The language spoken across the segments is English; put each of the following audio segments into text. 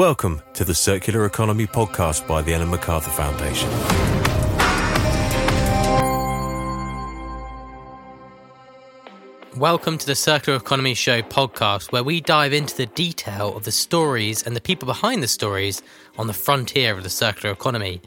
Welcome to the Circular Economy podcast by the Ellen MacArthur Foundation. Welcome to the Circular Economy Show podcast, where we dive into the detail of the stories and the people behind the stories on the frontier of the circular economy.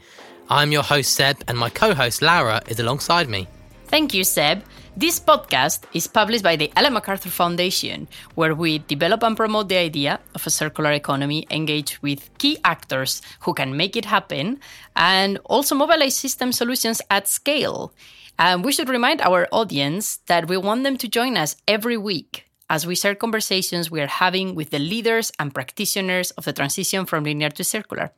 I'm your host, Seb, and my co host, Laura, is alongside me. Thank you, Seb. This podcast is published by the Ellen MacArthur Foundation, where we develop and promote the idea of a circular economy, engage with key actors who can make it happen, and also mobilize system solutions at scale. And we should remind our audience that we want them to join us every week as we share conversations we are having with the leaders and practitioners of the transition from linear to circular.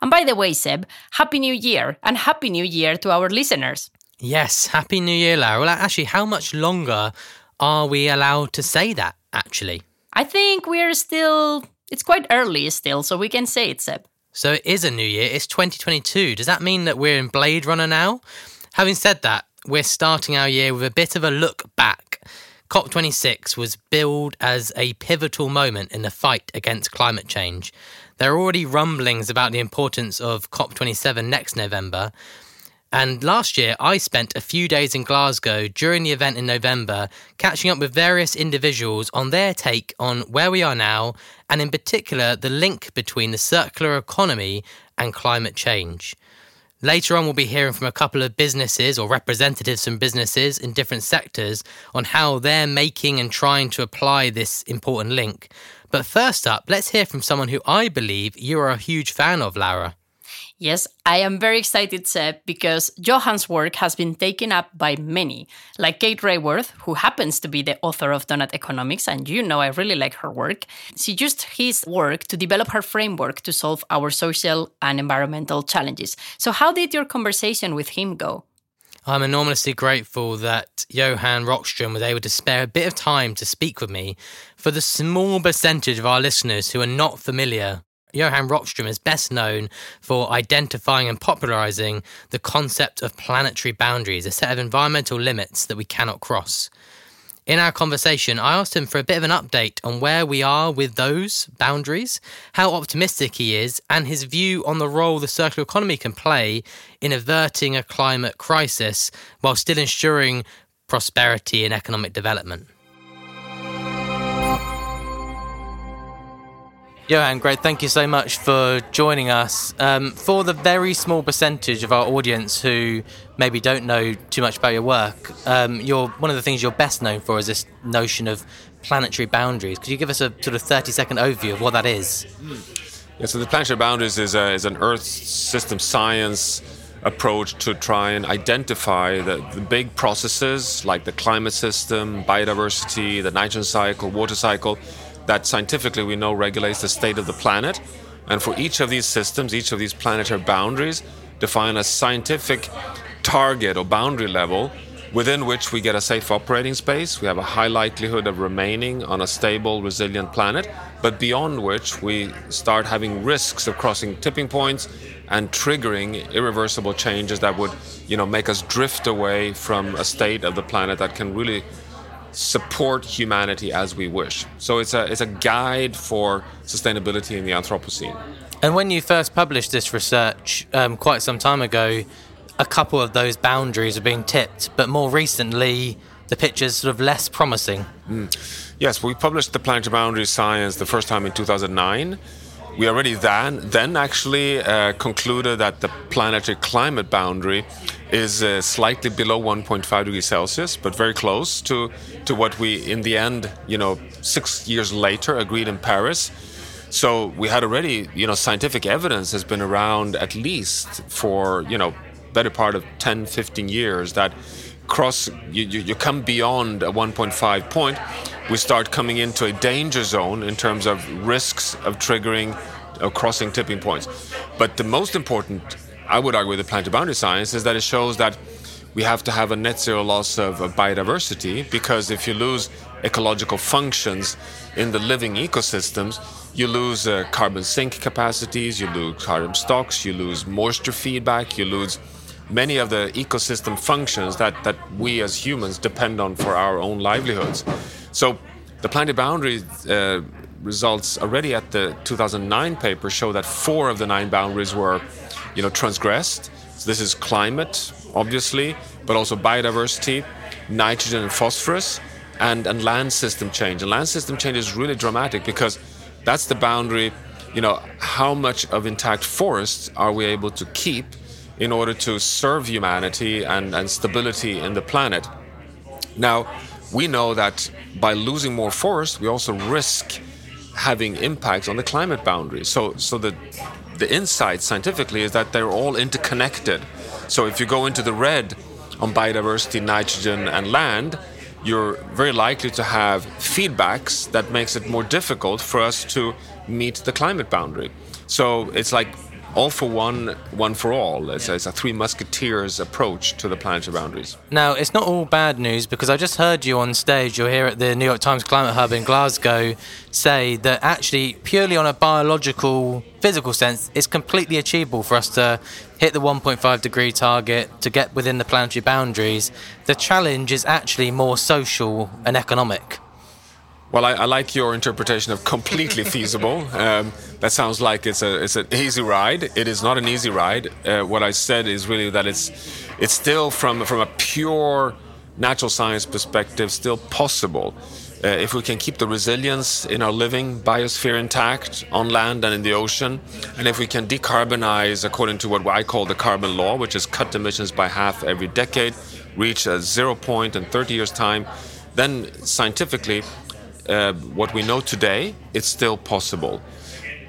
And by the way, Seb, Happy New Year and Happy New Year to our listeners. Yes, Happy New Year, Lara. Well, actually, how much longer are we allowed to say that, actually? I think we're still, it's quite early still, so we can say it, Seb. So it is a new year. It's 2022. Does that mean that we're in Blade Runner now? Having said that, we're starting our year with a bit of a look back. COP26 was billed as a pivotal moment in the fight against climate change. There are already rumblings about the importance of COP27 next November, and last year, I spent a few days in Glasgow during the event in November, catching up with various individuals on their take on where we are now, and in particular, the link between the circular economy and climate change. Later on, we'll be hearing from a couple of businesses or representatives from businesses in different sectors on how they're making and trying to apply this important link. But first up, let's hear from someone who I believe you are a huge fan of, Laura. Yes, I am very excited, Seb, because Johan's work has been taken up by many, like Kate Raworth, who happens to be the author of Doughnut Economics, and you know I really like her work. She used his work to develop her framework to solve our social and environmental challenges. So, how did your conversation with him go? I'm enormously grateful that Johan Rockström was able to spare a bit of time to speak with me. For the small percentage of our listeners who are not familiar Johan Rockström is best known for identifying and popularizing the concept of planetary boundaries, a set of environmental limits that we cannot cross. In our conversation, I asked him for a bit of an update on where we are with those boundaries, how optimistic he is, and his view on the role the circular economy can play in averting a climate crisis while still ensuring prosperity and economic development. Johan, great. Thank you so much for joining us. Um, for the very small percentage of our audience who maybe don't know too much about your work, um, you're, one of the things you're best known for is this notion of planetary boundaries. Could you give us a sort of 30 second overview of what that is? Yeah, so the planetary boundaries is, a, is an Earth system science approach to try and identify the, the big processes like the climate system, biodiversity, the nitrogen cycle, water cycle that scientifically we know regulates the state of the planet. And for each of these systems, each of these planetary boundaries, define a scientific target or boundary level within which we get a safe operating space. We have a high likelihood of remaining on a stable, resilient planet, but beyond which we start having risks of crossing tipping points and triggering irreversible changes that would, you know, make us drift away from a state of the planet that can really support humanity as we wish. So it's a, it's a guide for sustainability in the Anthropocene. And when you first published this research um, quite some time ago, a couple of those boundaries are being tipped, but more recently, the picture's sort of less promising. Mm. Yes, we published the planetary boundary science the first time in 2009 we already then then actually uh, concluded that the planetary climate boundary is uh, slightly below 1.5 degrees Celsius, but very close to to what we in the end, you know, six years later agreed in Paris. So we had already, you know, scientific evidence has been around at least for you know better part of 10, 15 years that cross you, you, you come beyond a 1.5 point we start coming into a danger zone in terms of risks of triggering or crossing tipping points. But the most important, I would argue, with the planetary boundary science is that it shows that we have to have a net zero loss of, of biodiversity because if you lose ecological functions in the living ecosystems, you lose uh, carbon sink capacities, you lose carbon stocks, you lose moisture feedback, you lose many of the ecosystem functions that, that we as humans depend on for our own livelihoods. So the planetary boundary uh, results already at the 2009 paper show that four of the nine boundaries were, you know, transgressed. So this is climate, obviously, but also biodiversity, nitrogen and phosphorus, and, and land system change. And land system change is really dramatic because that's the boundary, you know, how much of intact forests are we able to keep in order to serve humanity and, and stability in the planet. Now, we know that by losing more forest, we also risk having impacts on the climate boundary. So, so the the insight scientifically is that they're all interconnected. So, if you go into the red on biodiversity, nitrogen, and land, you're very likely to have feedbacks that makes it more difficult for us to meet the climate boundary. So it's like all for one, one for all. It's, yeah. it's, a three musketeers approach to the planetary boundaries. Now, it's not all bad news because I just heard you on stage, you're here at the New York Times Climate Hub in Glasgow, say that actually, purely on a biological, physical sense, it's completely achievable for us to hit the 1.5 degree target, to get within the planetary boundaries. The challenge is actually more social and economic. Well, I, I, like your interpretation of completely feasible. Um, that sounds like it's a it's an easy ride. It is not an easy ride. Uh, what I said is really that it's it's still from from a pure natural science perspective still possible. Uh, if we can keep the resilience in our living biosphere intact on land and in the ocean, and if we can decarbonize according to what I call the carbon law, which is cut emissions by half every decade, reach a zero point in 30 years' time, then scientifically uh, what we know today, it's still possible.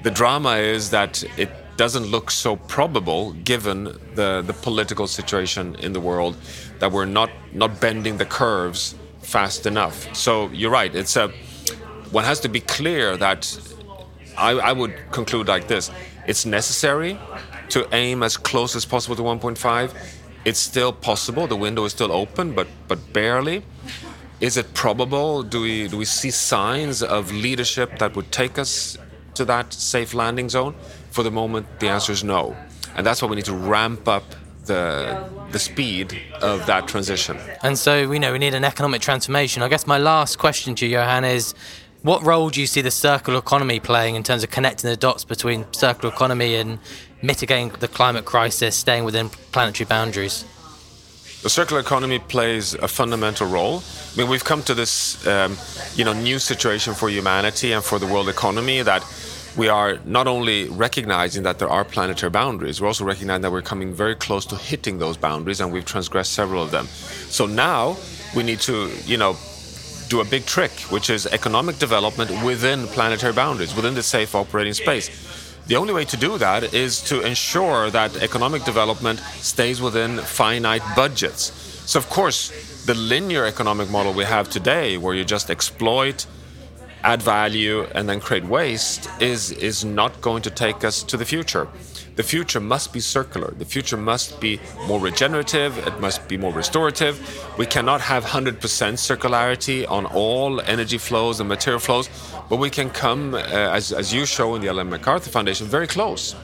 The drama is that it doesn't look so probable given the, the political situation in the world that we're not, not bending the curves fast enough. So you're right. It's a one has to be clear that I, I would conclude like this: it's necessary to aim as close as possible to 1.5. It's still possible. The window is still open, but but barely. Is it probable? Do we do we see signs of leadership that would take us to that safe landing zone? For the moment, the answer is no, and that's why we need to ramp up the the speed of that transition. And so we know we need an economic transformation. I guess my last question to you, Johan, is what role do you see the circular economy playing in terms of connecting the dots between circular economy and mitigating the climate crisis, staying within planetary boundaries? The circular economy plays a fundamental role. I mean, we've come to this, um, you know, new situation for humanity and for the world economy that we are not only recognizing that there are planetary boundaries, we're also recognizing that we're coming very close to hitting those boundaries, and we've transgressed several of them. So now we need to, you know, do a big trick, which is economic development within planetary boundaries, within the safe operating space. The only way to do that is to ensure that economic development stays within finite budgets. So, of course, the linear economic model we have today, where you just exploit, add value, and then create waste, is, is not going to take us to the future. The future must be circular. The future must be more regenerative. It must be more restorative. We cannot have 100% circularity on all energy flows and material flows, but we can come, uh, as, as you show in the Ellen MacArthur Foundation, very close.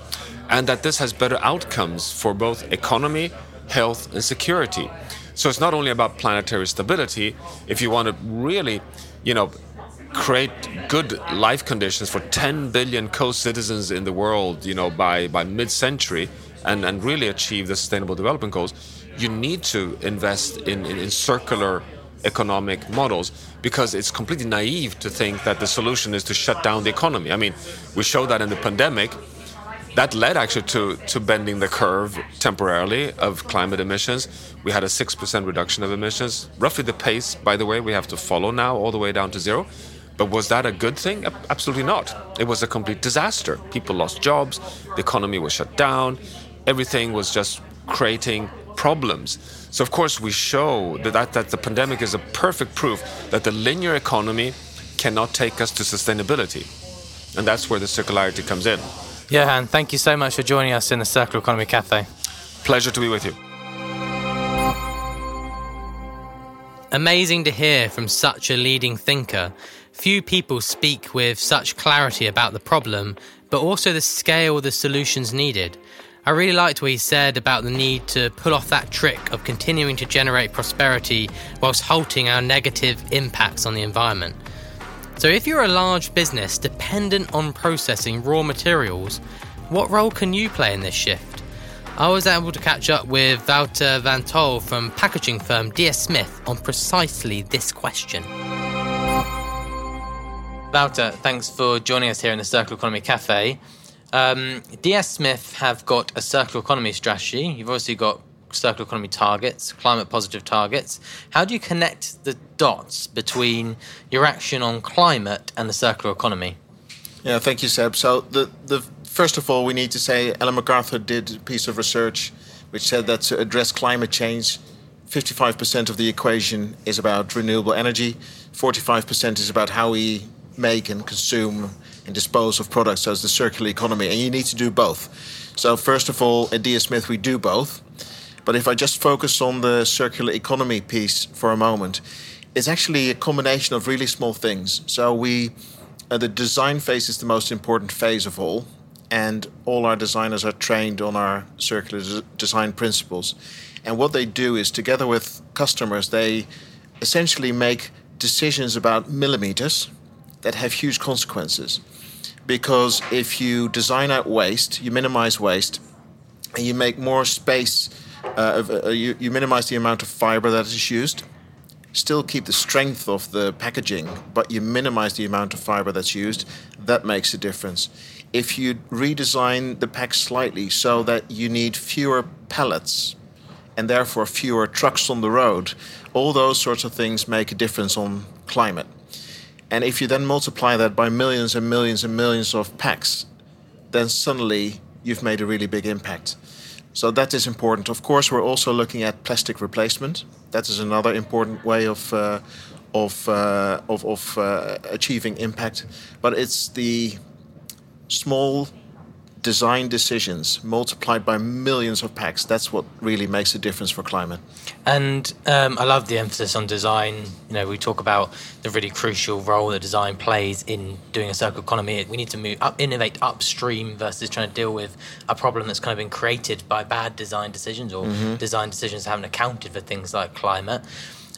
And that this has better outcomes for both economy, health, and security. So it's not only about planetary stability. If you want to really, you know, create good life conditions for 10 billion co-citizens in the world, you know, by, by mid-century and, and really achieve the sustainable development goals, you need to invest in, in, in circular economic models because it's completely naive to think that the solution is to shut down the economy. I mean, we showed that in the pandemic. That led actually to, to bending the curve temporarily of climate emissions. We had a 6% reduction of emissions, roughly the pace, by the way, we have to follow now all the way down to zero. But was that a good thing? Absolutely not. It was a complete disaster. People lost jobs, the economy was shut down, everything was just creating problems. So, of course, we show that, that, that the pandemic is a perfect proof that the linear economy cannot take us to sustainability. And that's where the circularity comes in. Johan, thank you so much for joining us in the Circular Economy Cafe. Pleasure to be with you. Amazing to hear from such a leading thinker Few people speak with such clarity about the problem, but also the scale of the solutions needed. I really liked what he said about the need to pull off that trick of continuing to generate prosperity whilst halting our negative impacts on the environment. So, if you're a large business dependent on processing raw materials, what role can you play in this shift? I was able to catch up with Wouter van Tol from packaging firm DS Smith on precisely this question. Wouter, thanks for joining us here in the Circular Economy Cafe. Um, DS Smith have got a circular economy strategy. You've obviously got circular economy targets, climate positive targets. How do you connect the dots between your action on climate and the circular economy? Yeah, thank you, Seb. So the the first of all, we need to say Ellen MacArthur did a piece of research which said that to address climate change, 55% of the equation is about renewable energy, 45% is about how we make and consume and dispose of products. It's the circular economy, and you need to do both. So first of all, at DS Smith, we do both. But if I just focus on the circular economy piece for a moment, it's actually a combination of really small things. So we, uh, the design phase is the most important phase of all, and all our designers are trained on our circular des- design principles. And what they do is, together with customers, they essentially make decisions about millimeters that have huge consequences. Because if you design out waste, you minimize waste, and you make more space uh, uh, you, you minimize the amount of fiber that is used, still keep the strength of the packaging, but you minimize the amount of fiber that's used. That makes a difference. If you redesign the pack slightly so that you need fewer pallets and therefore fewer trucks on the road, all those sorts of things make a difference on climate. And if you then multiply that by millions and millions and millions of packs, then suddenly you've made a really big impact. So that is important. Of course, we're also looking at plastic replacement. That is another important way of uh, of uh, of, of uh, achieving impact. But it's the small design decisions multiplied by millions of packs. That's what really makes a difference for climate. And um, I love the emphasis on design. You know, we talk about the really crucial role that design plays in doing a circular economy. We need to move up, innovate upstream versus trying to deal with a problem that's kind of been created by bad design decisions or mm-hmm. design decisions haven't accounted for things like climate.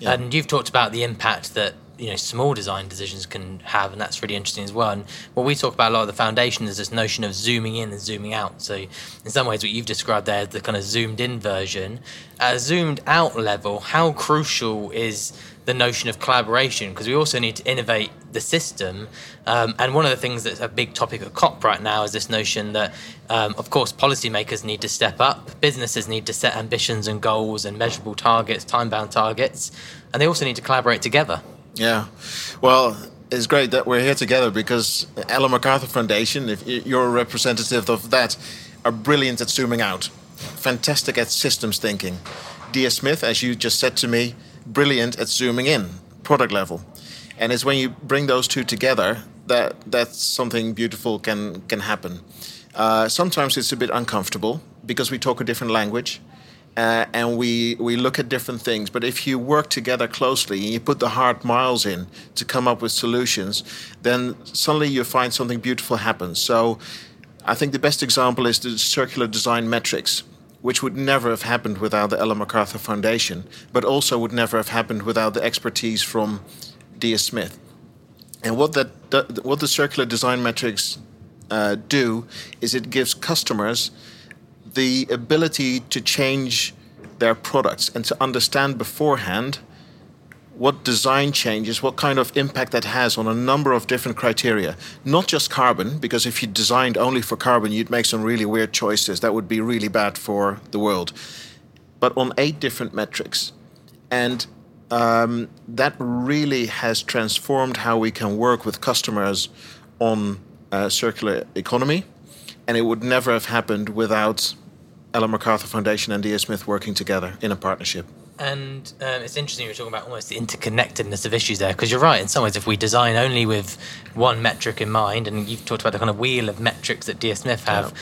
Yeah. And you've talked about the impact that you know small design decisions can have, and that's really interesting as well. And what we talk about a lot of the foundation is this notion of zooming in and zooming out. So in some ways, what you've described there, the kind of zoomed in version, at a zoomed out level, how crucial is the notion of collaboration because we also need to innovate the system. Um, and one of the things that's a big topic at COP right now is this notion that, um, of course, policymakers need to step up, businesses need to set ambitions and goals and measurable targets, time bound targets, and they also need to collaborate together. Yeah. Well, it's great that we're here together because Ellen MacArthur Foundation, if you're a representative of that, are brilliant at zooming out, fantastic at systems thinking. DS Smith, as you just said to me, brilliant at zooming in, product level. And it's when you bring those two together that that something beautiful can can happen. Uh, sometimes it's a bit uncomfortable because we talk a different language uh, and we, we look at different things. But if you work together closely and you put the hard miles in to come up with solutions, then suddenly you find something beautiful happens. So I think the best example is the circular design metrics, which would never have happened without the Ellen MacArthur Foundation, but also would never have happened without the expertise from DS Smith. And what that what the circular design metrics uh, do is it gives customers the ability to change their products and to understand beforehand what design changes, what kind of impact that has on a number of different criteria. Not just carbon, because if you designed only for carbon, you'd make some really weird choices. That would be really bad for the world. But on eight different metrics. And um, that really has transformed how we can work with customers on uh, circular economy. And it would never have happened without Ellen MacArthur Foundation and DS Smith working together in a partnership. And um, it's interesting you're talking about almost the interconnectedness of issues there, because you're right. In some ways, if we design only with one metric in mind, and you've talked about the kind of wheel of metrics that DS Smith have,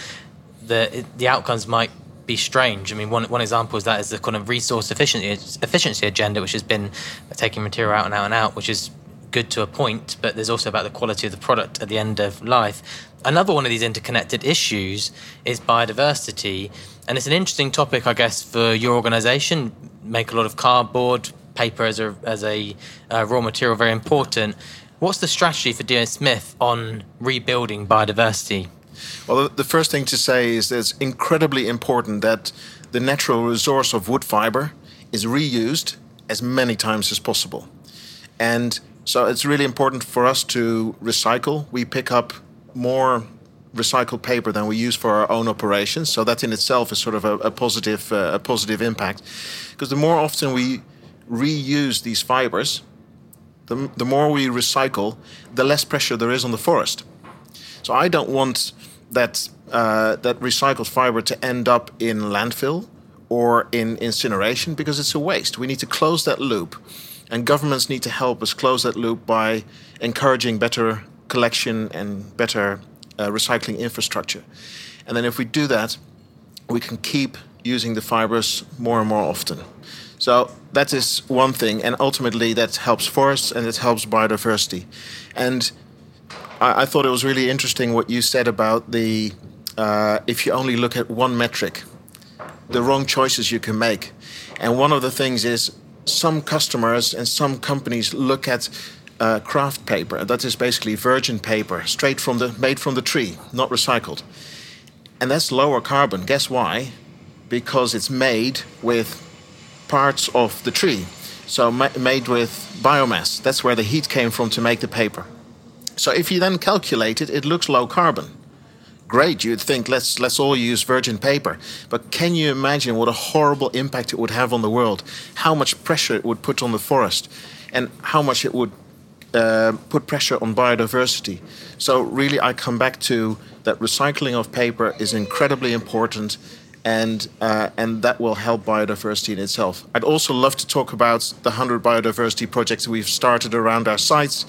yeah. the the outcomes might be strange. I mean, one one example is that is the kind of resource efficiency efficiency agenda, which has been taking material out and out and out, which is good to a point, but there's also about the quality of the product at the end of life. Another one of these interconnected issues is biodiversity, and it's an interesting topic, I guess, for your organisation. Make a lot of cardboard, paper as a as a uh, raw material very important. What's the strategy for DS Smith on rebuilding biodiversity? Well, the first thing to say is that it's incredibly important that the natural resource of wood fiber is reused as many times as possible. And so it's really important for us to recycle. We pick up more recycled paper than we use for our own operations. So that in itself is sort of a, a positive uh, a positive impact. Because the more often we reuse these fibers, the, the more we recycle, the less pressure there is on the forest. So I don't want that uh, that recycled fiber to end up in landfill or in incineration because it's a waste. We need to close that loop, and governments need to help us close that loop by encouraging better collection and better uh, recycling infrastructure. And then if we do that, we can keep using the fibers more and more often. So that is one thing, and ultimately that helps forests and it helps biodiversity. And I, I thought it was really interesting what you said about the uh, if you only look at one metric, the wrong choices you can make. And one of the things is some customers and some companies look at uh, kraft paper. That is basically virgin paper, straight from the made from the tree, not recycled. And that's lower carbon. Guess why? Because it's made with parts of the tree. So ma- made with biomass. That's where the heat came from to make the paper. So if you then calculate it, it looks low carbon. Great, you'd think let's let's all use virgin paper. But can you imagine what a horrible impact it would have on the world? How much pressure it would put on the forest, and how much it would uh, put pressure on biodiversity. So really, I come back to that recycling of paper is incredibly important and uh, and that will help biodiversity in itself. I'd also love to talk about the 100 biodiversity projects we've started around our sites.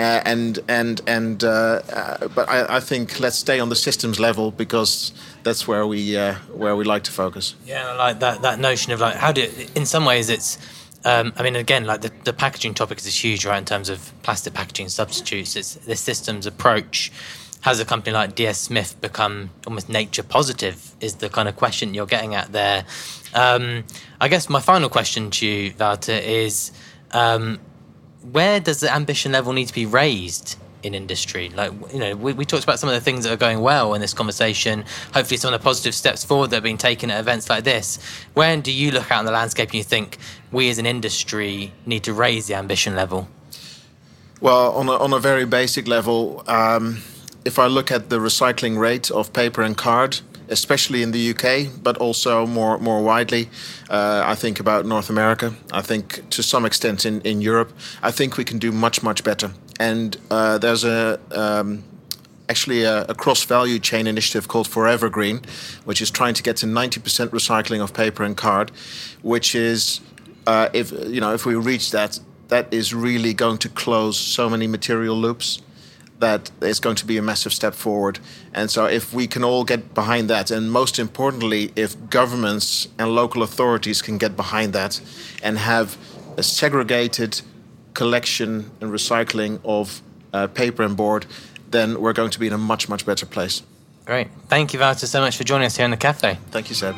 Uh, and and and uh, uh, but I, I, think let's stay on the systems level because that's where we uh, where we like to focus. Yeah, like that that notion of like how do in some ways it's um, I mean again like the, the packaging topic is huge right in terms of plastic packaging substitutes. It's the systems approach has a company like DS Smith become almost nature positive? Is the kind of question you're getting at there. Um, I guess my final question to you, Wouter, is um, where does the ambition level need to be raised in industry? Like, you know, we, we talked about some of the things that are going well in this conversation. Hopefully, some of the positive steps forward that have been taken at events like this. When do you look out in the landscape and you think we as an industry need to raise the ambition level? Well, on a, on a very basic level, um, if I look at the recycling rate of paper and card, especially in the UK, but also more more widely. Uh, I think about North America. I think to some extent in, in Europe. I think we can do much much better. And uh, there's a um, actually a, a, cross value chain initiative called 4evergreen, which is trying to get to 90% recycling of paper and card, which is uh, if you know if we reach that, that is really going to close so many material loops that is going to be a massive step forward. And so, if we can all get behind that, and most importantly, if governments and local authorities can get behind that and have a segregated collection and recycling of uh, paper and board, then we're going to be in a much, much better place. Great. Thank you, Wouter, so much for joining us here in the cafe. Thank you, Seb.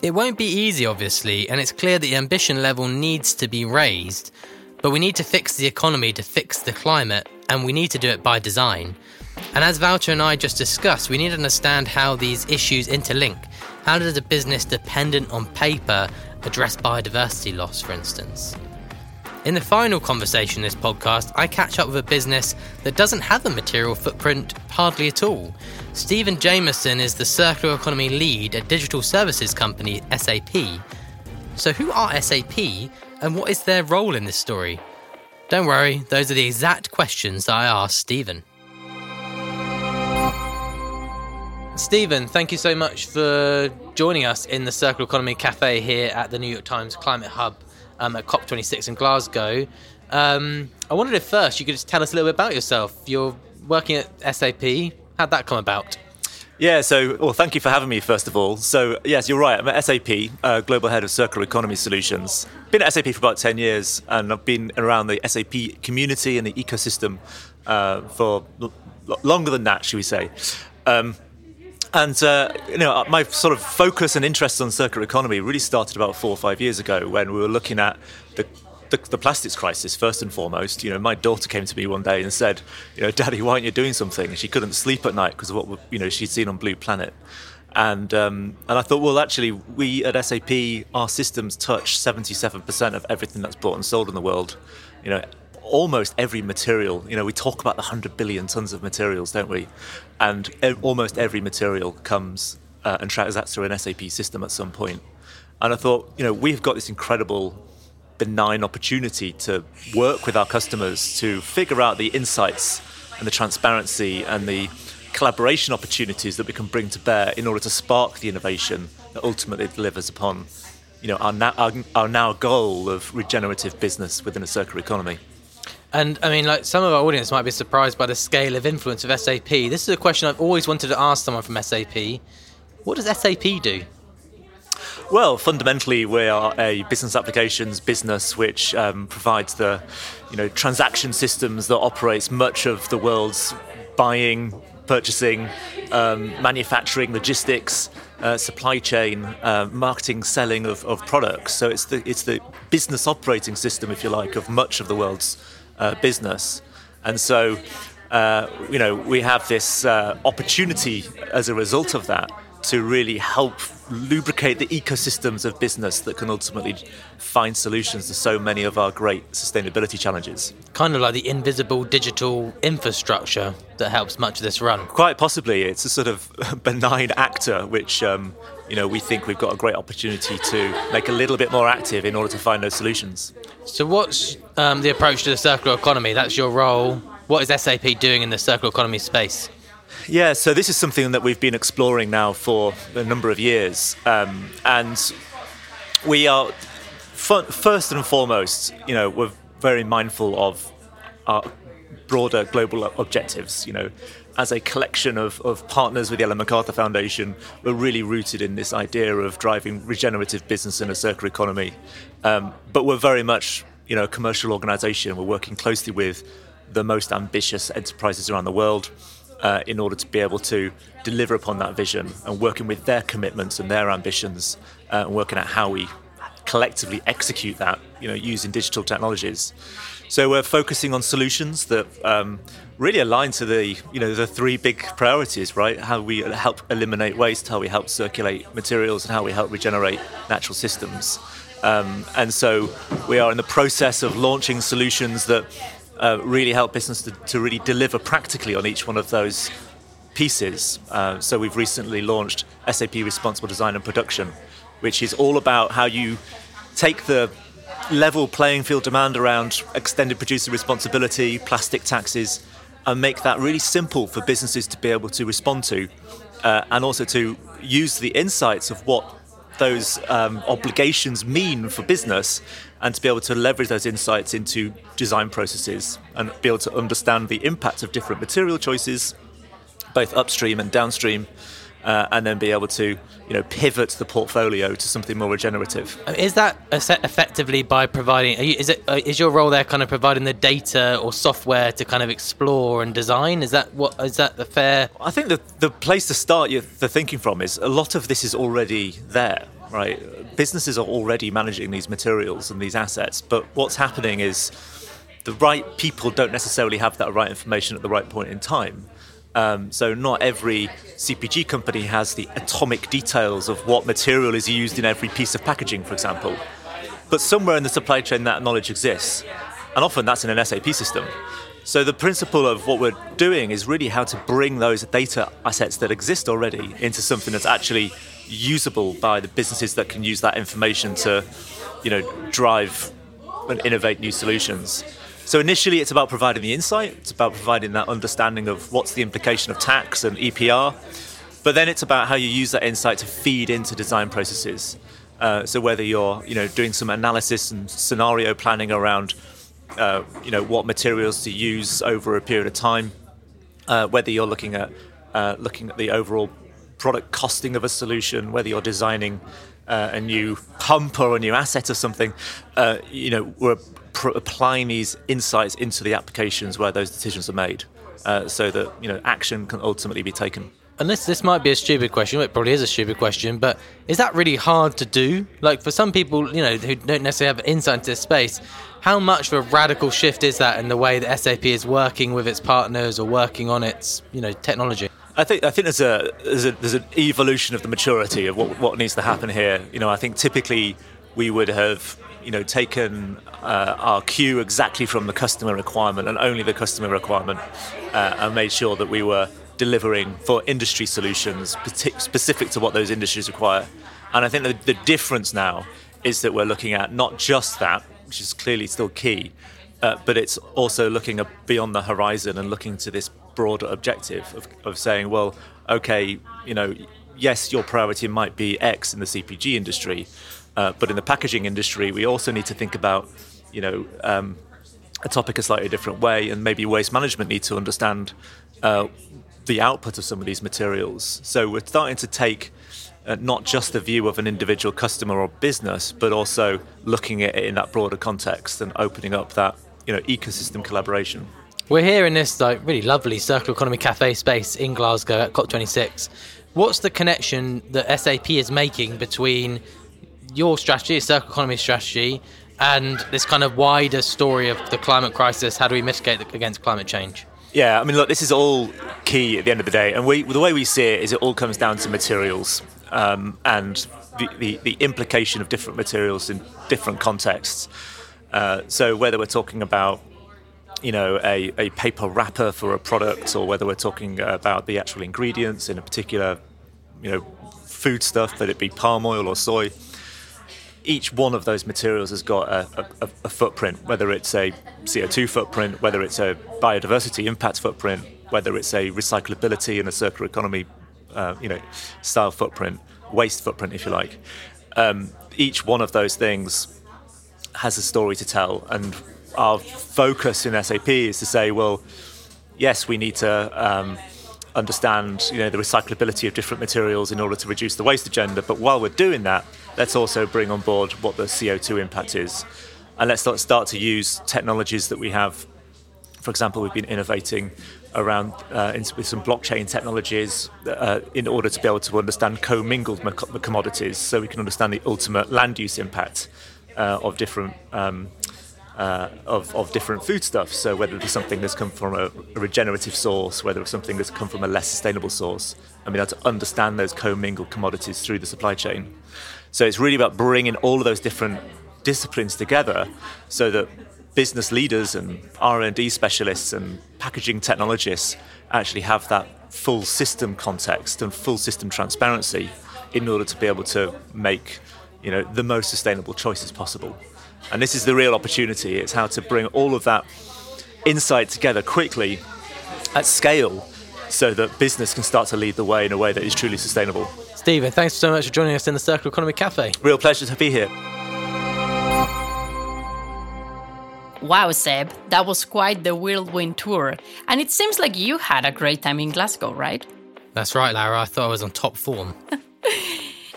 It won't be easy, obviously, and it's clear that the ambition level needs to be raised. But we need to fix the economy to fix the climate, and we need to do it by design. And as Wouter and I just discussed, we need to understand how these issues interlink. How does a business dependent on paper address biodiversity loss, for instance? In the final conversation in this podcast, I catch up with a business that doesn't have a material footprint hardly at all. Stephen Jamieson is the circular economy lead at digital services company SAP. So, who are SAP and what is their role in this story? Don't worry, those are the exact questions that I asked Stephen. Stephen, thank you so much for joining us in the Circle Economy Cafe here at the New York Times Climate Hub um, at COP26 in Glasgow. Um, I wondered if first you could just tell us a little bit about yourself. You're working at SAP. How'd that come about? Yeah, so, well, thank you for having me, first of all. So, yes, you're right. I'm at SAP, uh, Global Head of Circular Economy Solutions. Been at SAP for about 10 years, and I've been around the SAP community and the ecosystem uh, for l- longer than that, should we say. Um, and uh, you know, my sort of focus and interest on circular economy really started about four or five years ago when we were looking at the the, the, plastics crisis first and foremost. You know, my daughter came to me one day and said, "You know, Daddy, why aren't you doing something?" And she couldn't sleep at night because of what you know she'd seen on Blue Planet. And um, and I thought, well, actually, we at SAP, our systems touch 77% of everything that's bought and sold in the world. You know, almost every material. You know, we talk about the 100 billion tons of materials, don't we? And almost every material comes uh, and transacts through an SAP system at some point. And I thought, you know, we've got this incredible benign opportunity to work with our customers to figure out the insights and the transparency and the collaboration opportunities that we can bring to bear in order to spark the innovation that ultimately delivers upon you know our now, our, our now goal of regenerative business within a circular economy and I mean, like some of our audience might be surprised by the scale of influence of SAP. This is a question I've always wanted to ask someone from SAP. What does SAP do? Well, fundamentally, we are a business applications business which um, provides the, you know, transaction systems that operates much of the world's buying, purchasing, um, manufacturing, logistics, uh, supply chain, uh, marketing, selling of, of products. So it's the it's the business operating system, if you like, of much of the world's uh, business. And so, uh, you know, we have this uh, opportunity as a result of that to really help lubricate the ecosystems of business that can ultimately find solutions to so many of our great sustainability challenges. Kind of like the invisible digital infrastructure that helps much of this run. Quite possibly, it's a sort of benign actor which. Um, you know, we think we've got a great opportunity to make a little bit more active in order to find those solutions. So, what's um, the approach to the circular economy? That's your role. What is SAP doing in the circular economy space? Yeah, so this is something that we've been exploring now for a number of years, um, and we are first and foremost, you know, we're very mindful of our broader global objectives. You know, as a collection of, of partners with the Ellen MacArthur Foundation, we're really rooted in this idea of driving regenerative business in a circular economy. Um, but we're very much, you know, a commercial organisation. We're working closely with the most ambitious enterprises around the world uh, in order to be able to deliver upon that vision and working with their commitments and their ambitions uh, and working out how we collectively execute that, you know, using digital technologies. So we're focusing on solutions that um, really align to the, you know, the three big priorities, right? How we help eliminate waste, how we help circulate materials, and how we help regenerate natural systems. Um, and so we are in the process of launching solutions that uh, really help business to, to, really deliver practically on each one of those pieces. Uh, so we've recently launched SAP Responsible Design and Production, which is all about how you take the level playing field demand around extended producer responsibility, plastic taxes, and make that really simple for businesses to be able to respond to, uh, and also to use the insights of what those um, obligations mean for business and to be able to leverage those insights into design processes and be able to understand the impact of different material choices, both upstream and downstream, uh, and then be able to you know pivot the portfolio to something more regenerative. Is that effectively by providing? You, is it uh, is your role there kind of providing the data or software to kind of explore and design? Is that what is that the fair? I think the the place to start the thinking from is a lot of this is already there right? Businesses are already managing these materials and these assets, but what's happening is the right people don't necessarily have that right information at the right point in time. Um, so not every CPG company has the atomic details of what material is used in every piece of packaging, for example. But somewhere in the supply chain that knowledge exists, and often that's in an SAP system. So the principle of what we're doing is really how to bring those data assets that exist already into something that's actually usable by the businesses that can use that information to, you know, drive and innovate new solutions. So initially, it's about providing the insight. It's about providing that understanding of what's the implication of tax and EPR. But then it's about how you use that insight to feed into design processes. Uh, so whether you're, you know, doing some analysis and scenario planning around, uh, you know, what materials to use over a period of time, uh, whether you're looking at uh, looking at the overall product costing of a solution, whether you're designing uh, a new pump or a new asset or something, you know, we're pr- applying these insights into the applications where those decisions are made, so that you know action can ultimately be taken. And this this might be a stupid question. It probably is a stupid question, but is that really hard to do? Like for some people, you know, who don't necessarily have insight into this space, How much of a radical shift is that in the way that SAP is working with its partners or working on its, you know, technology? I think I think there's a there's, a, there's an evolution of the maturity of what, what needs to happen here. You know, I think typically we would have you know taken uh, our cue exactly from the customer requirement and only the customer requirement, uh, and made sure that we were delivering for industry solutions specific to what those industries require. And I think the, the difference now is that we're looking at not just that, which is clearly still key, uh, but it's also looking beyond the horizon and looking to this broader objective of, of saying, well, okay, you know, yes, your priority might be X in the CPG industry, uh, but in the packaging industry, we also need to think about, you know, um, a topic a slightly different way, and maybe waste management need to understand uh, the output of some of these materials. So we're starting to take Uh, not just the view of an individual customer or business, but also looking at it in that broader context and opening up that you know ecosystem collaboration. We're here in this like really lovely circular economy cafe space in Glasgow at COP26. What's the connection that SAP is making between your strategy, circular economy strategy, and this kind of wider story of the climate crisis? How do we mitigate against climate change? Yeah, I mean, look, this is all key at the end of the day, and we, the way we see it is it all comes down to materials um, and the, the, the, implication of different materials in different contexts. Uh, so whether we're talking about you know a, a paper wrapper for a product, or whether we're talking about the actual ingredients in a particular you know food stuff, let it be palm oil or soy each one of those materials has got a, a, a, footprint, whether it's a CO2 footprint, whether it's a biodiversity impact footprint, whether it's a recyclability and a circular economy, uh, you know, style footprint, waste footprint, if you like. Um, each one of those things has a story to tell, and our focus in SAP is to say, well, yes, we need to. Um, understand you know the recyclability of different materials in order to reduce the waste agenda but while we're doing that let's also bring on board what the CO2 impact is. And let's start to use technologies that we have. For example, we've been innovating around uh, with some blockchain technologies uh, in order to be able to understand commingled commodities so we can understand the ultimate land use impact uh, of different um, uh, of, of different foodstuffs. So whether it's something that's come from a, a, regenerative source, whether it's something that's come from a less sustainable source, and be able to understand those commingled commodities through the supply chain. So it's really about bringing all of those different disciplines together so that business leaders and R&D specialists and packaging technologists actually have that full system context and full system transparency in order to be able to make you know the most sustainable choices possible. And this is the real opportunity. It's how to bring all of that insight together quickly at scale so that business can start to lead the way in a way that is truly sustainable. Stephen, thanks so much for joining us in the Circular Economy Cafe. Real pleasure to be here. Wow, Seb, that was quite the whirlwind tour. And it seems like you had a great time in Glasgow, right? That's right, Lara. I thought I was on top form.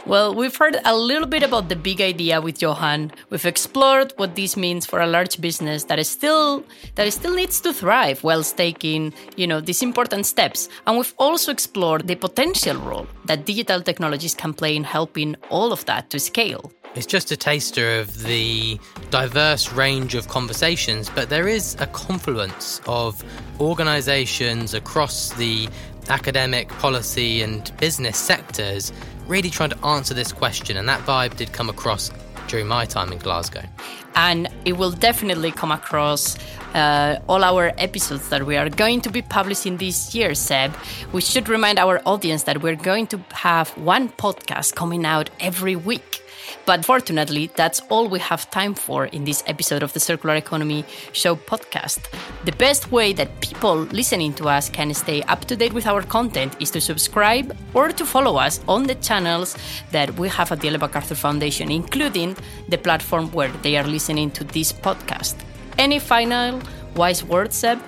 Well, we've heard a little bit about the big idea with Johan. We've explored what this means for a large business that is still that still needs to thrive whilst taking, you know, these important steps. And we've also explored the potential role that digital technologies can play in helping all of that to scale. It's just a taster of the diverse range of conversations, but there is a confluence of organizations across the academic, policy, and business sectors really trying to answer this question, and that vibe did come across during my time in Glasgow. And it will definitely come across uh, all our episodes that we are going to be publishing this year, Seb. We should remind our audience that we're going to have one podcast coming out every week. But fortunately, that's all we have time for in this episode of the Circular Economy Show podcast. The best way that people listening to us can stay up to date with our content is to subscribe or to follow us on the channels that we have at the Ellen MacArthur Foundation, including the platform where they are listening to this podcast. Any final wise words, Seb?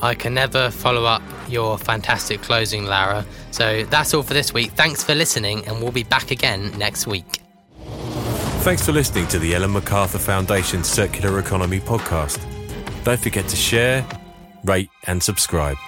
I can never follow up your fantastic closing, Lara. So that's all for this week. Thanks for listening, and we'll be back again next week. Thanks for listening to the Ellen MacArthur Foundation Circular Economy podcast. Don't forget to share, rate, and subscribe.